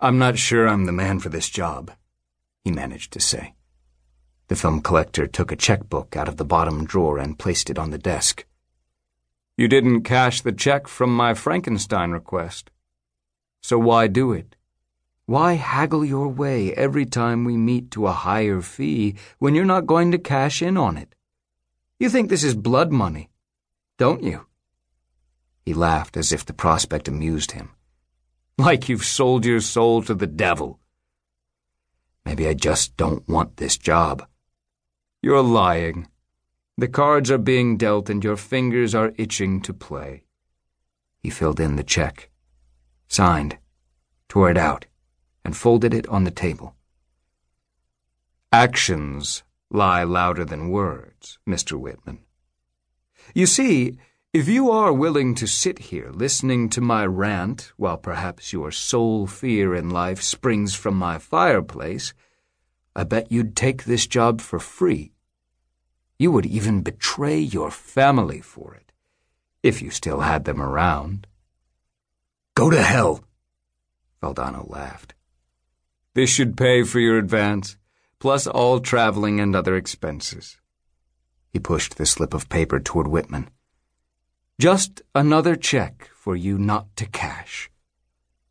I'm not sure I'm the man for this job, he managed to say. The film collector took a checkbook out of the bottom drawer and placed it on the desk. You didn't cash the check from my Frankenstein request. So why do it? Why haggle your way every time we meet to a higher fee when you're not going to cash in on it? You think this is blood money, don't you? He laughed as if the prospect amused him. Like you've sold your soul to the devil. Maybe I just don't want this job. You're lying. The cards are being dealt and your fingers are itching to play. He filled in the check, signed, tore it out, and folded it on the table. Actions lie louder than words, Mr. Whitman. You see, if you are willing to sit here listening to my rant while perhaps your sole fear in life springs from my fireplace, I bet you'd take this job for free. You would even betray your family for it, if you still had them around. Go to hell, Valdano laughed. This should pay for your advance, plus all traveling and other expenses. He pushed the slip of paper toward Whitman. Just another check for you not to cash.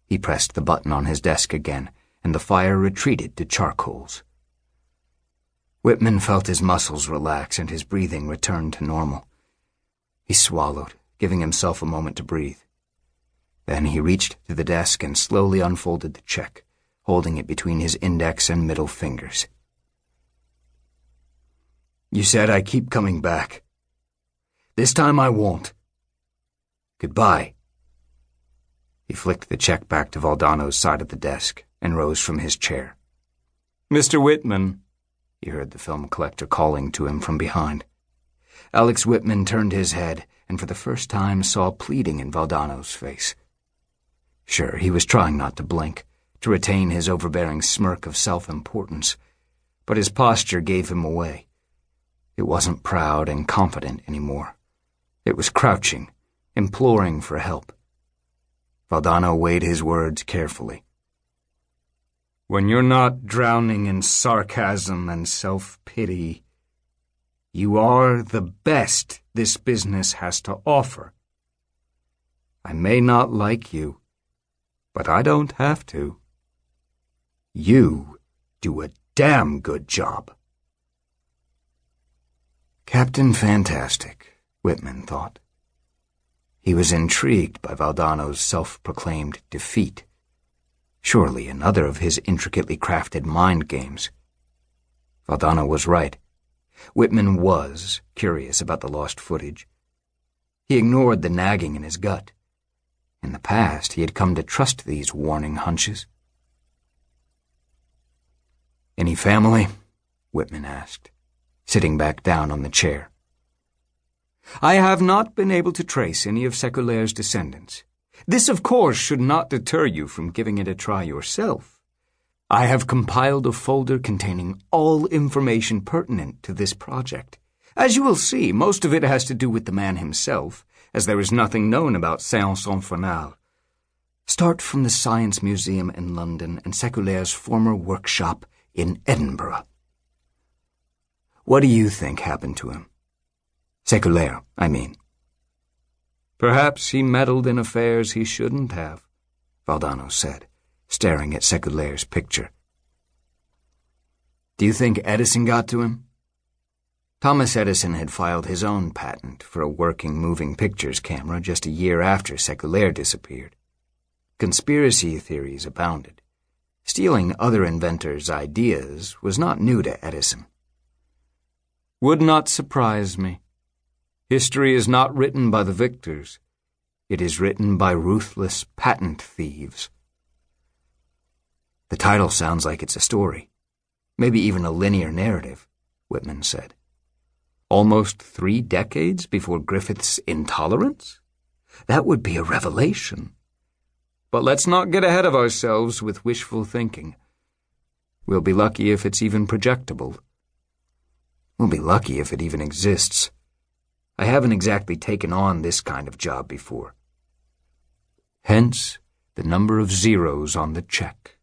He pressed the button on his desk again, and the fire retreated to charcoals. Whitman felt his muscles relax and his breathing return to normal. He swallowed, giving himself a moment to breathe. Then he reached to the desk and slowly unfolded the check, holding it between his index and middle fingers. You said I keep coming back. This time I won't. Goodbye. He flicked the check back to Valdano's side of the desk and rose from his chair. Mr. Whitman, he heard the film collector calling to him from behind. Alex Whitman turned his head and for the first time saw pleading in Valdano's face. Sure, he was trying not to blink, to retain his overbearing smirk of self-importance, but his posture gave him away. It wasn't proud and confident anymore. It was crouching imploring for help. Valdano weighed his words carefully. When you're not drowning in sarcasm and self-pity, you are the best this business has to offer. I may not like you, but I don't have to. You do a damn good job. Captain Fantastic, Whitman thought. He was intrigued by Valdano's self-proclaimed defeat. Surely another of his intricately crafted mind games. Valdano was right. Whitman was curious about the lost footage. He ignored the nagging in his gut. In the past, he had come to trust these warning hunches. Any family? Whitman asked, sitting back down on the chair. I have not been able to trace any of Sekuler's descendants. This, of course, should not deter you from giving it a try yourself. I have compiled a folder containing all information pertinent to this project. As you will see, most of it has to do with the man himself, as there is nothing known about Séance Infernale. Start from the Science Museum in London and Sekuler's former workshop in Edinburgh. What do you think happened to him? Sekuler, I mean. Perhaps he meddled in affairs he shouldn't have, Valdano said, staring at Sekuler's picture. Do you think Edison got to him? Thomas Edison had filed his own patent for a working moving pictures camera just a year after Sekuler disappeared. Conspiracy theories abounded. Stealing other inventors' ideas was not new to Edison. Would not surprise me. History is not written by the victors. It is written by ruthless patent thieves. The title sounds like it's a story. Maybe even a linear narrative, Whitman said. Almost three decades before Griffith's intolerance? That would be a revelation. But let's not get ahead of ourselves with wishful thinking. We'll be lucky if it's even projectable. We'll be lucky if it even exists. I haven't exactly taken on this kind of job before. Hence, the number of zeros on the check.